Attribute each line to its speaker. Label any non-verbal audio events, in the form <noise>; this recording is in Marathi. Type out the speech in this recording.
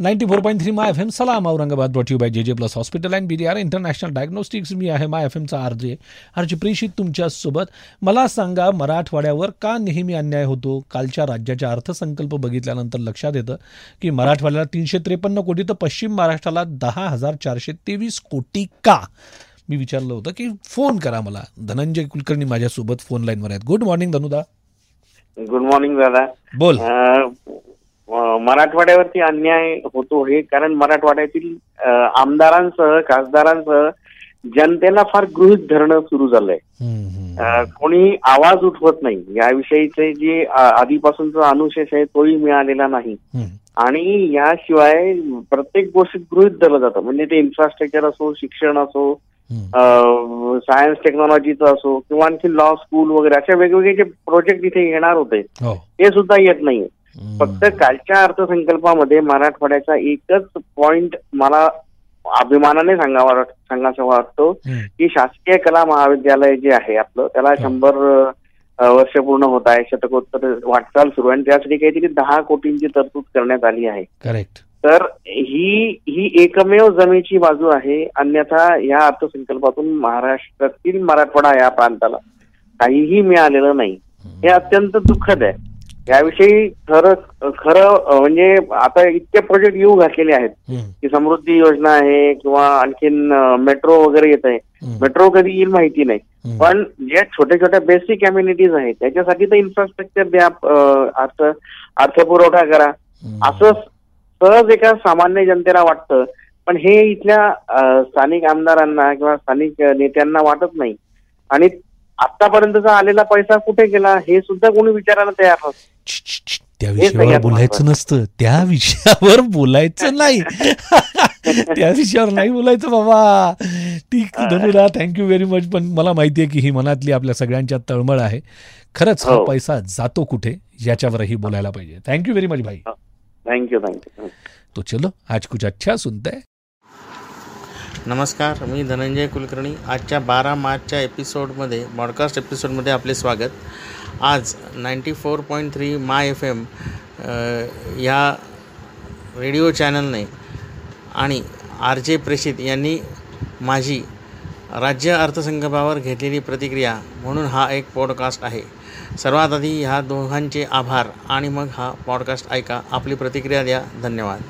Speaker 1: Ninety four point three my F M सलाम Aurangabad brought you by J J plus hospital and B D R international diagnostics मी आहे माय एफ एमचा आर जे आर जे प्रेषित तुमच्यासोबत मला सांगा मराठवाड्यावर का नेहमी अन्याय होतो? कालच्या राज्याच्या अर्थसंकल्प बघितल्यानंतर लक्षात येतं की मराठवाड्याला तीनशे त्रेपन्न कोटी तर पश्चिम महाराष्ट्राला दहा हजार चारशे तेवीस कोटी का? मी विचारलं होतं की फोन करा मला. धनंजय कुलकर्णी माझ्यासोबत फोन लाईनवर आहेत. Good morning धनुदा.
Speaker 2: गुड मॉर्निंग दादा.
Speaker 1: बोल.
Speaker 2: मराठवाड्यावरती अन्याय होतो हे कारण मराठवाड्यातील आमदारांसह खासदारांसह जनतेला फार गृहित धरणं सुरू झालंय कोणी आवाज उठवत नाही याविषयीचे जे आधीपासूनचा अनुशेष आहे तोही मिळालेला नाही. आणि याशिवाय प्रत्येक गोष्टीत गृहित धरलं जातं म्हणजे ते इन्फ्रास्ट्रक्चर असो शिक्षण असो. सायन्स टेक्नॉलॉजीचं असो किंवा आणखी लॉ स्कूल वगैरे अशा वेगवेगळे जे प्रोजेक्ट इथे येणार होते
Speaker 1: हो
Speaker 2: ते सुद्धा येत नाहीये. फक्त कालच्या अर्थसंकल्पामध्ये मराठवाड्याचा एकच पॉइंट मला अभिमानाने सांगावा सांगासा वाटतो. की शासकीय कला महाविद्यालय जे आहे आपलं त्याला शंभर वर्ष पूर्ण होत आहे शतकोत्तर वाटचाल सुरू आहे आणि त्यासाठी काहीतरी दहा कोटींची तरतूद करण्यात आली आहे.
Speaker 1: करेक्ट
Speaker 2: तर ही ही एकमेव जमेची बाजू आहे अन्यथा या अर्थसंकल्पातून महाराष्ट्रातील मराठवाडा या प्रांताला काहीही मिळालेलं नाही. हे अत्यंत दुःखद आहे. याविषयी खरं खरं म्हणजे आता इतके प्रोजेक्ट येऊ घातलेले आहेत. की समृद्धी योजना आहे किंवा आणखीन मेट्रो वगैरे येत आहे. मेट्रो कधी येईल माहिती नाही. पण जे छोट्या छोट्या बेसिक अम्युनिटीज आहेत त्याच्यासाठी तर इन्फ्रास्ट्रक्चर द्या अर्थ अर्थपुरवठा करा. असं सहज एका सामान्य जनतेला वाटतं पण हे इथल्या स्थानिक आमदारांना किंवा स्थानिक नेत्यांना वाटत नाही आणि आतापर्यंतचा आलेला पैसा कुठे गेला हे सुद्धा कोणी विचारायला तयार नसतं
Speaker 1: त्या
Speaker 2: हे
Speaker 1: विषयावर बोलायचं. नसतं. त्या विषयावर बोलायचं नाही. <laughs> त्या विषयावर नाही बोलायचं बाबा. ठीक धनुरा थँक्यू व्हेरी मच पण मला माहिती आहे की ही मनातली आपल्या सगळ्यांच्या तळमळ आहे. खरंच हा
Speaker 2: हो.
Speaker 1: पैसा जातो कुठे याच्यावरही बोलायला पाहिजे. थँक्यू व्हेरी मच भाई.
Speaker 2: थँक्यू थँक्यू
Speaker 1: तो चलो आज कुछ अच्छा सुनते हैं.
Speaker 3: नमस्कार मी धनंजय कुलकर्णी. आजच्या बारा मार्चच्या एपिसोडमध्ये पॉडकास्ट एपिसोडमध्ये आपले स्वागत. आज ninety four point three my F M ह्या रेडिओ चॅनलने आणि आर जे प्रेषित यांनी माझी राज्य अर्थसंकल्पावर घेतलेली प्रतिक्रिया म्हणून हा एक पॉडकास्ट आहे. सर्वात आधी ह्या दोघांचे आभार आणि मग हा पॉडकास्ट ऐका. आपली प्रतिक्रिया द्या. धन्यवाद.